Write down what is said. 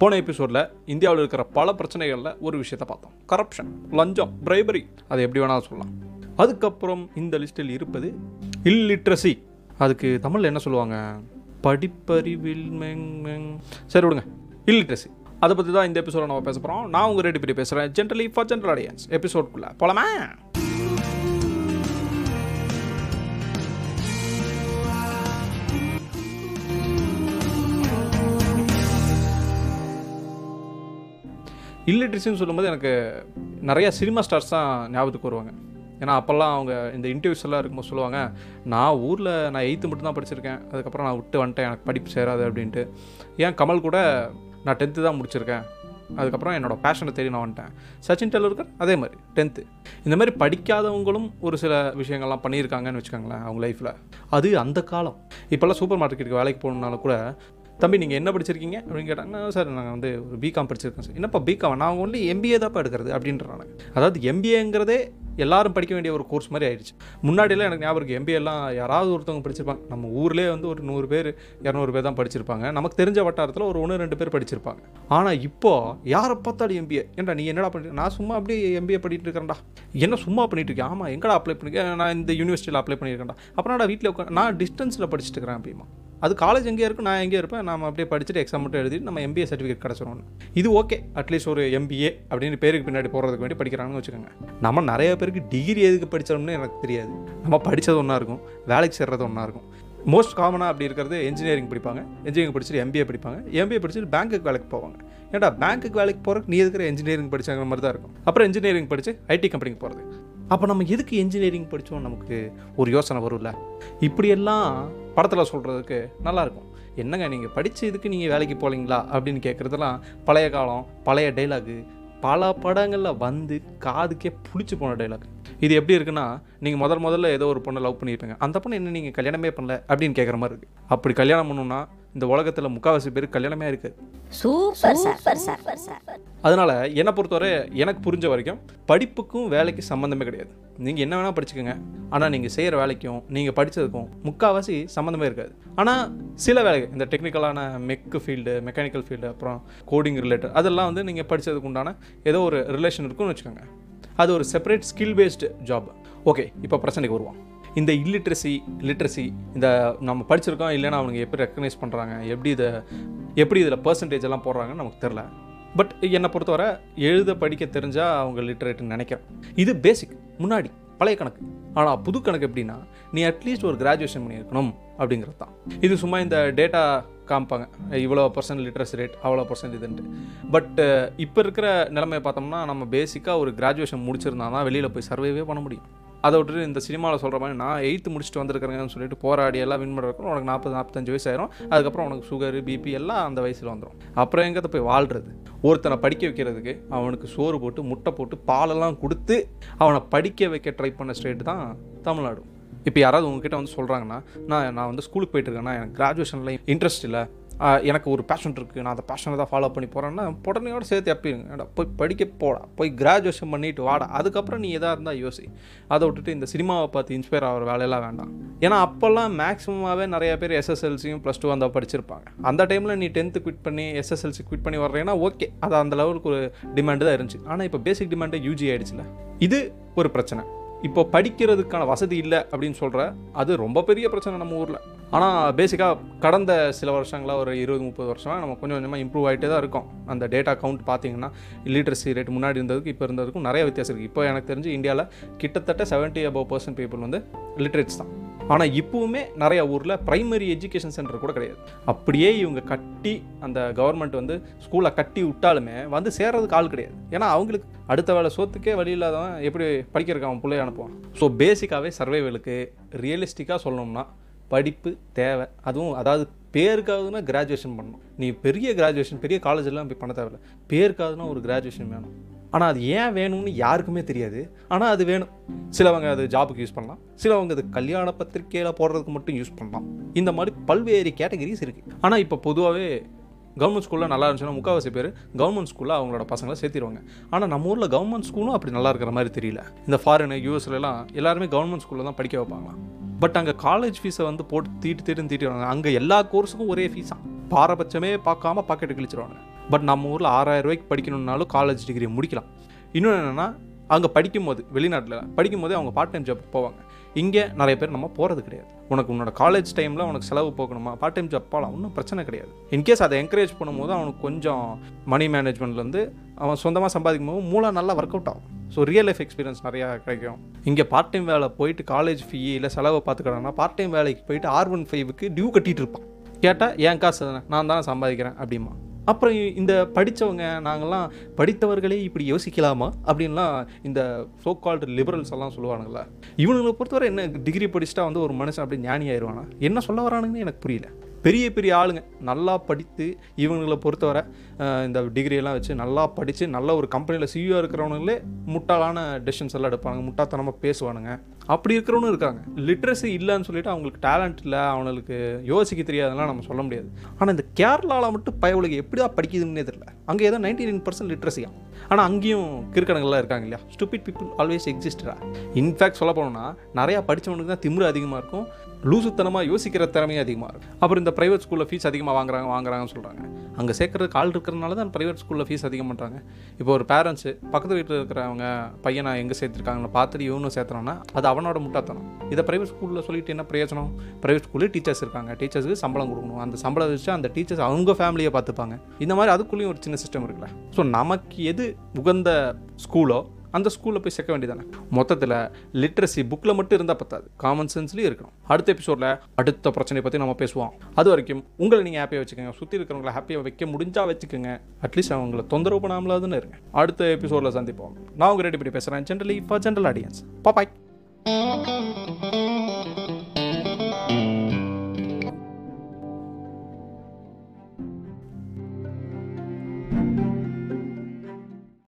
போன எபிசோடில் இந்தியாவில் இருக்கிற பல பிரச்சனைகளில் ஒரு விஷயத்தை பார்த்தோம். கரப்ஷன் லஞ்சம் பிரைபரி அதை எப்படி வேணாலும் சொல்லலாம். அதுக்கப்புறம் இந்த லிஸ்ட்டில் இருப்பது இல்லிட்ரஸி அதுக்கு தமிழில் என்ன சொல்லுவாங்க? படிப்பறிவில் மெங் மெங். சரி விடுங்க. இல்லிட்ரஸி அதை பற்றி தான் இந்த எபிசோட நம்ம பேச போகிறோம் நான் உங்கள் ரெடி பற்றி பேசுகிறேன் ஜென்ரலி ஃபார் ஜென்ரல் ஆடியன்ஸ் எபிசோட்குள்ளே போலாமா? இல்லிட்ரஸின்னு சொல்லும்போது எனக்கு நிறையா சினிமா ஸ்டார்ஸ் தான் ஞாபகத்துக்கு வருவாங்க. ஏன்னா அப்போல்லாம் அவங்க இந்த இன்டர்வியூஸ் எல்லாம் இருக்கும்போது சொல்லுவாங்க நான் ஊரில் நான் எயித்து மட்டும்தான் படிச்சிருக்கேன். அதுக்கப்புறம் நான் விட்டு வந்துட்டேன். எனக்கு படிப்பு சேராது அப்படின்ட்டு. ஏன் கமல் கூட நான் டென்த்து தான் முடிச்சிருக்கேன். அதுக்கப்புறம் என்னோடய பேஷனை தேடி நான் வந்துட்டேன். சச்சின் டெண்டுல்கர் அதே மாதிரி டென்த்து இந்த மாதிரி படிக்காதவங்களும் ஒரு சில விஷயங்கள்லாம் பண்ணியிருக்காங்கன்னு வச்சுக்கோங்களேன் அவங்க லைஃப்பில் அது அந்த காலம். இப்போல்லாம் சூப்பர் மார்க்கெட்டுக்கு வேலைக்கு போகணுனால கூட தம்பி நீங்கள் என்ன படிச்சிருக்கீங்க? அப்படின்னு கேட்டாங்கன்னா சார் நாங்கள் வந்து ஒரு பிகாம் படிச்சிருக்கேன் சார். என்னப்பா பிகாம் நான் ஒன்லி எம்பிஏ தான்ப்பா எடுக்கிறது அப்படின்றாங்க. அதாவது எம்பிஏங்கிறதே எல்லாரும் படிக்க வேண்டிய ஒரு கோர்ஸ் மாதிரி ஆயிடுச்சு. முன்னாடியெல்லாம் எனக்கு ஞாபகம் இருக்குது எம்பிஏலாம் யாராவது ஒருத்தவங்க படிச்சிருப்பாங்க. நம்ம ஊர்லேயே வந்து ஒரு நூறு பேர் இரநூறு பேர் தான் படிச்சிருப்பாங்க. நமக்கு தெரிஞ்ச வட்டாரத்தில் ஒரு ஒன்று ரெண்டு பேர் படிச்சிருப்பாங்க. ஆனால் இப்போது யாரை பார்த்தாலும் எம்பிஏ ஏன்டா நீ என்னடா பண்ணிட்டு நான் சும்மா அப்படியே எம்பிஏ பண்ணிட்டு இருக்கிறேன்டா. என்ன சும்மா பண்ணிட்டு இருக்கேன் ஆமாம் எங்கடா அப்ளை பண்ணிக்க நான் இந்த யூனிவர்சிட்டியில் அப்ளை பண்ணியிருக்கேன்டா அப்புறம் நான் வீட்டில் உட்காந்து நான் டிஸ்டன்ஸில் படிச்சுட்டு இருக்கிறேன் அப்படிமா அது காலேஜ் எங்கேயா இருக்கும் நான் எங்கேயா இருப்பேன். நம்ம அப்படியே படிச்சுட்டு எக்ஸாம் மட்டும் எழுதிட்டு நம்ம எம்பிஏ சர்டிஃபிகேட் கிடச்சிரும் இது ஓகே அட்லீஸ்ட் ஒரு எம்பிஏ அப்படின்னு பேருக்கு பின்னாடி போகிறதுக்கு வேண்டி படிக்கிறாங்கன்னு வச்சுக்கோங்க. நம்ம நிறைய பேருக்கு டிகிரி எதுக்கு படித்தோம்னு எனக்கு தெரியாது. நம்ம படித்தது ஒன்றா இருக்கும். வேலைக்கு சேர்றது ஒன்றா இருக்கும். மோஸ்ட் காமனாக அப்படி இருக்கிறது இன்ஜினியரிங் படிப்பாங்க. இன்ஜினியரிங் படிச்சுட்டு எம்பிஏ படிப்பாங்க. எம்பிஏ படிச்சுட்டு பேங்க்குக்கு வேலைக்கு போவாங்க. ஏன்டா பேங்க்குக்கு வேலைக்கு போகிறக்கு நீ இருக்கிற இன்ஜினியரிங் படிச்சாங்கிற மாதிரி தான் இருக்கும். அப்புறம் இன்ஜினியரிங் படித்து ஐடி கம்பெனிக்கு போகிறது அப்போ நம்ம எதுக்கு இன்ஜினியரிங் படித்தோம் நமக்கு ஒரு யோசனை வரும்ல? இப்படியெல்லாம் படத்தில் சொல்கிறதுக்கு நல்லாயிருக்கும் என்னங்க நீங்கள் படித்த இதுக்கு நீங்கள் வேலைக்கு போகலீங்களா அப்படின்னு கேட்குறதெல்லாம் பழைய காலம் பழைய டைலாகு பல படங்களில் வந்து காதுக்கே புளிச்சு போன டைலாக் இது எப்படி இருக்குன்னா நீங்கள் முதல் முதல்ல ஏதோ ஒரு பொண்ணை லவ் பண்ணியிருப்பீங்க அந்த பொண்ணு என்ன நீங்கள் கல்யாணமே பண்ணல அப்படின்னு கேட்குற மாதிரி இருக்குது அப்படி கல்யாணம் பண்ணுன்னா இந்த உலகத்தில் முக்கால்வாசி பேர் கல்யாணமே இருக்குது சூப்பர் சார் சார் சார். அதனால் என்னை பொறுத்தவரை எனக்கு புரிஞ்ச வரைக்கும் படிப்புக்கும் வேலைக்கு சம்மந்தமே கிடையாது. நீங்கள் என்ன வேணால் படிச்சுக்கோங்க. ஆனால் நீங்கள் செய்கிற வேலைக்கும் நீங்கள் படித்ததுக்கும் முக்கால்வாசி சம்மந்தமே இருக்காது. ஆனால் சில வேலைகள் இந்த டெக்னிக்கலான மெக்கு ஃபீல்டு மெக்கானிக்கல் ஃபீல்டு அப்புறம் கோடிங் ரிலேட்டட் அதெல்லாம் வந்து நீங்கள் படித்ததுக்கு உண்டான ஏதோ ஒரு ரிலேஷன் இருக்குன்னு வச்சுக்கோங்க. அது ஒரு separate skill based job okay இப்போ பிரச்சனைக்கு வருவோம். இந்த இல்லிட்ரஸி லிட்ரஸி இந்த நம்ம படிச்சிருக்கோம் இல்லைன்னா அவங்க எப்படி ரெக்கக்னைஸ் பண்ணுறாங்க எப்படி இதை எப்படி இதில் பர்சன்டேஜ் எல்லாம் போடுறாங்கன்னு நமக்கு தெரில பட் என்னை பொறுத்தவரை எழுத படிக்க தெரிஞ்சால் அவங்க லிட்ரேட்டுன்னு நினைக்கிறேன். இது பேசிக் முன்னாடி பழைய கணக்கு. ஆனால் புது கணக்கு எப்படின்னா நீ அட்லீஸ்ட் ஒரு கிராஜுவேஷன் பண்ணியிருக்கணும் அப்படிங்கிறது தான். இது சும்மா இந்த டேட்டா காமிப்பாங்க. இவ்வளோ பர்சன்ட் லிட்ரஸ் ரேட் அவ்வளோ பர்சன்ட் இதுன்ட்டு. பட் இப்போ இருக்கிற நிலைமையை பார்த்தோம்னா நம்ம பேசிக்காக ஒரு கிராஜுவேஷன் முடிச்சிருந்தா தான் வெளியில் போய் சர்வேவே பண்ண முடியும். அதை விட்டுட்டு இந்த சினிமாவில் சொல்கிற மாதிரி நான் எயித்து முடிச்சுட்டு வந்திருக்கிறேங்கன்னு சொல்லிட்டு போராடி எல்லாம் வின் பண்ணுறதுக்கு உனக்கு நாற்பது நாற்பத்தஞ்சு வயசு ஆயிரும். அதுக்கப்புறம் உனக்கு சுகர் பிபி எல்லாம் அந்த வயசில் வந்துடும் அப்புறம் எங்கே போய் வாழ்கிறது ஒருத்தனை படிக்க வைக்கிறதுக்கு அவனுக்கு சோறு போட்டு முட்டை போட்டு பாலெல்லாம் கொடுத்து அவனை படிக்க வைக்க ட்ரை பண்ண ஸ்டேட் தான் தமிழ்நாடு. இப்போ யாராவது உங்ககிட்ட வந்து சொல்கிறாங்கன்னா நான் நான் வந்து ஸ்கூலுக்கு போயிட்டு இருக்கேன்னா எனக்கு கிராஜுவேஷனில் இன்ட்ரெஸ்ட் இல்லை. எனக்கு ஒரு பேஷன் இருக்குது நான் அந்த பேஷனை தான் ஃபாலோ பண்ணி போகிறேன்னா உடனேயோட சேர்த்து அப்பிடுங்க போய் படிக்க போடா. போய் கிராஜுவேஷன் பண்ணிட்டு வாடா. அதுக்கப்புறம் நீ எதாக இருந்தால் யோசி. அதை விட்டுட்டு இந்த சினிமாவை பார்த்து இன்ஸ்பயர் ஆகிற வேலையெல்லாம் வேண்டாம். ஏன்னா அப்போல்லாம் மேக்ஸிமமாகவே நிறைய பேர் எஸ்எஸ்எல்சியும் ப்ளஸ் டூ அந்த படிச்சிருப்பாங்க. அந்த டைமில் நீ டென்த்து குவிட் பண்ணி எஸ்எஸ்எல்சி குவிட் பண்ணி வர்றீங்கன்னா ஓகே அது அந்த லெவலுக்கு ஒரு டிமாண்டு தான் இருந்துச்சு. ஆனால் இப்போ பேசிக் டிமாண்டே யூஜி ஆகிடுச்சுல இது ஒரு பிரச்சனை. இப்போ படிக்கிறதுக்கான வசதி இல்லை அப்படின்னு சொல்கிற அது ரொம்ப பெரிய பிரச்சனை நம்ம ஊரில். ஆனால் பேசிக்காக கடந்த சில வருஷங்களாக ஒரு இருபது முப்பது வருஷமாக நம்ம கொஞ்சம் கொஞ்சமாக இம்ப்ரூவ் ஆகிட்டே தான் இருக்கும். அந்த டேட்டா கவுண்ட் பார்த்தீங்கன்னா லிட்ரஸி ரேட் முன்னாடி இருந்ததுக்கு இப்போ இருந்ததுக்கும் நிறைய வித்தியாசம் இருக்குது இப்போ எனக்கு தெரிஞ்சு இந்தியாவில் கிட்டத்தட்ட செவன்ட்டி அபவ் பர்சன்ட் பீப்புள் வந்து லிட்ரேட்ஸ் தான். ஆனால் இப்போவுமே நிறைய ஊரில் ப்ரைமரி எஜுகேஷன் சென்டர் கூட கிடையாது. அப்படியே இவங்க கட்டி அந்த கவர்மெண்ட் வந்து ஸ்கூலை கட்டி விட்டாலுமே வந்து சேர்றதுக்கு ஆள் கிடையாது. ஏன்னா அவங்களுக்கு அடுத்த வேலை சோத்துக்கே வழி இல்லாதவன் எப்படி படிக்கிறதுக்கு அவன் பிள்ளைய அனுப்புவான்? ஸோ பேசிக்காகவே சர்வைவலுக்கு ரியலிஸ்டிக்காக சொல்லணும்னா படிப்பு தேவை. அதுவும் அதாவது பேருக்காவதுன்னா கிராஜுவேஷன் பண்ணணும். நீ பெரிய கிராஜுவேஷன் பெரிய காலேஜெல்லாம் போய் பண்ண தேவையில்ல. பேருக்காவதுனா ஒரு கிராஜுவேஷன் வேணும். ஆனால் அது ஏன் வேணும்னு யாருக்குமே தெரியாது. ஆனால் அது வேணும். சிலவங்க அது ஜாபுக்கு யூஸ் பண்ணலாம். சிலவங்க அது கல்யாண பத்திரிக்கையில் போடுறதுக்கு மட்டும் யூஸ் பண்ணலாம். இந்த மாதிரி பல்வேறு கேட்டகரிஸ் இருக்குது ஆனால் இப்போ பொதுவாகவே கவர்மெண்ட் ஸ்கூலில் நல்லா இருந்துச்சுன்னா முக்கால்வாசி பேர் கவர்மெண்ட் ஸ்கூலில் அவங்களோட பசங்களை சேர்த்திடுவாங்க ஆனால் நம்ம ஊரில் கவர்மெண்ட் ஸ்கூலும் அப்படி நல்லா இருக்கிற மாதிரி தெரியல. இந்த ஃபாரின் யூஎஸ்லலாம் எல்லாருமே கவர்மெண்ட் ஸ்கூலில் தான் படிக்க வைப்பாங்களாம். பட் அங்கே காலேஜ் ஃபீஸை வந்து போட்டு தீட்டு தீட்டுன்னு தீட்டிடுவாங்க. அங்கே எல்லா கோர்ஸுக்கும் ஒரே ஃபீஸாக பாரபட்சமே பார்க்காம பாக்கெட்டு கிழிச்சிருவாங்க. பட் நம்ம ஊரில் ஆறாயிரம் ரூபாய்க்கு படிக்கணும்னாலும் காலேஜ் டிகிரி முடிக்கலாம். இன்னொன்று என்னென்னா அங்கே படிக்கும்போது வெளிநாட்டில் படிக்கும்போதே அவங்க பார்ட் டைம் ஜாப் போவாங்க. இங்கே நிறைய பேர் நம்ம போகிறது கிடையாது. உனக்கு உன்னோட காலேஜ் டைமில் உனக்கு செலவு போகணுமா பார்ட் டைம் ஜாப் போகலாம் ஒன்றும் பிரச்சனை கிடையாது. இன்கேஸ் அதை என்கரேஜ் பண்ணும்போது அவனுக்கு கொஞ்சம் மணி மேனேஜ்மெண்ட்லேருந்து அவன் சொந்தமாக சம்பாதிக்கும் போது மூளை நல்லா ஒர்க் அவுட் ஆகும். ஸோ ரியல் லைஃப் எக்ஸ்பீரியன்ஸ் நிறையா கிடைக்கும். இங்கே பார்ட் டைம் வேலை போயிட்டு காலேஜ் ஃபீ இல்லை செலவை பார்த்துக்கிறாங்கன்னா பார்ட் டைம் வேலைக்கு போயிட்டு ஆர் ஒன் ஃபைவுக்கு டியூ கட்டிகிட்டு இருப்பான். கேட்டால் என் காசு நான் தானே சம்பாதிக்கிறேன்? அப்படிமா அப்புறம் இந்த படித்தவங்க நாங்கள்லாம் படித்தவர்களே இப்படி யோசிக்கலாமா? அப்படின்லாம் இந்த சோ கால்டு லிபரல்ஸ் எல்லாம் சொல்லுவானுங்களா? இவனுங்களை பொறுத்தவரை என்ன டிகிரி படிச்சுட்டா வந்து ஒரு மனுஷன் அப்படி ஞானி ஆயிடுவானா என்ன சொல்ல வரானுங்கன்னு எனக்கு புரியல. பெரிய பெரிய ஆளுங்க. நல்லா படித்து இவங்களை பொறுத்தவரை இந்த டிகிரியெல்லாம் வச்சு நல்லா படித்து நல்ல ஒரு கம்பெனியில் சிஇஓ இருக்கிறவனுங்களே முட்டாளான டெசிஷன்ஸ் எல்லாம் எடுப்பாங்க முட்டாத்தனமாக பேசுவானுங்க. அப்படி இருக்கிறவனும் இருக்காங்க. லிட்ரஸி இல்லைன்னு சொல்லிட்டு அவங்களுக்கு டேலண்ட் இல்லை. அவங்களுக்கு யோசிக்க தெரியாதெல்லாம் நம்ம சொல்ல முடியாது. ஆனால் இந்த கேரளாவில் மட்டும் பயவுலக எப்படியா படிக்குதுன்னே தெரியல. அங்கே ஏதோ நைன்டி நைன் பர்சன்ட் லிட்ரஸியா ஆனால் அங்கேயும் கிறுக்கணங்கள்லாம் இருக்காங்க இல்லையா? ஸ்டூபிட் பீப்புள் ஆல்வேஸ் எக்ஸிஸ்டா இன்ஃபேக்ட் சொல்ல போனோம்னா நிறையா படித்தவனுக்கு தான் திமிரு அதிகமாக இருக்கும். லூசுத்தனமாக யோசிக்கிற திறமையும் அதிகமாக இருக்கும் அப்புறம் இந்த ப்ரைவேட் ஸ்கூலில் ஃபீஸ் அதிகமாக வாங்குறாங்க வாங்குறாங்கன்னு சொல்கிறாங்க அங்கே சேர்க்குற ஆள் இருக்கிறதுனால தான் ப்ரைவேட் ஸ்கூலில் ஃபீஸ் அதிகம் பண்ணுறாங்க இப்போ ஒரு பேரண்ட்ஸு பக்கத்து வீட்டில் இருக்கிறவங்க பையனை எங்கே சேர்த்துருக்காங்கன்னு பார்த்துட்டு இவனும் சேர்த்துறான்னா அது அவனோட முட்டாத்தனம் இதை ப்ரைவேட் ஸ்கூலில் சொல்லிட்டு என்ன பிரயோஜனம்? ப்ரைவேட் ஸ்கூலில் டீச்சர்ஸ் இருக்காங்க. டீச்சர்ஸுக்கு சம்பளம் கொடுக்கணும். அந்த சம்பளம் வச்சு அந்த டீச்சர்ஸ் அவங்க ஃபேமிலியை பார்த்துப்பாங்க. இந்த மாதிரி அதுக்குள்ளேயும் ஒரு சின்ன சிஸ்டம் இருக்குல்ல. ஸோ நமக்கு எது உகந்த ஸ்கூலோ அந்த ஸ்கூலில் போய் சேர்க்க வேண்டியதானே மொத்தத்தில் லிட்ரஸி புக்கில் மட்டும் இருந்தால் பத்தாது. காமன் சென்ஸ்லேயும் இருக்கணும். அடுத்த எபிசோடில் அடுத்த பிரச்சனையை பற்றி நம்ம பேசுவோம். அது வரைக்கும் உங்களை நீங்கள் ஹாப்பியாக வச்சுக்கோங்க. சுற்றி இருக்கிறவங்கள ஹாப்பியாக வைக்க முடிஞ்சால் வச்சுக்கோங்க. அட்லீஸ்ட் அவங்கள தொந்தரவு பண்ணாமலாதுன்னு இருங்க. அடுத்த எபிசோடில் சந்திப்போம். நான் உங்கள் ரெடி பண்ணி பேசுகிறேன் generally for general audience bye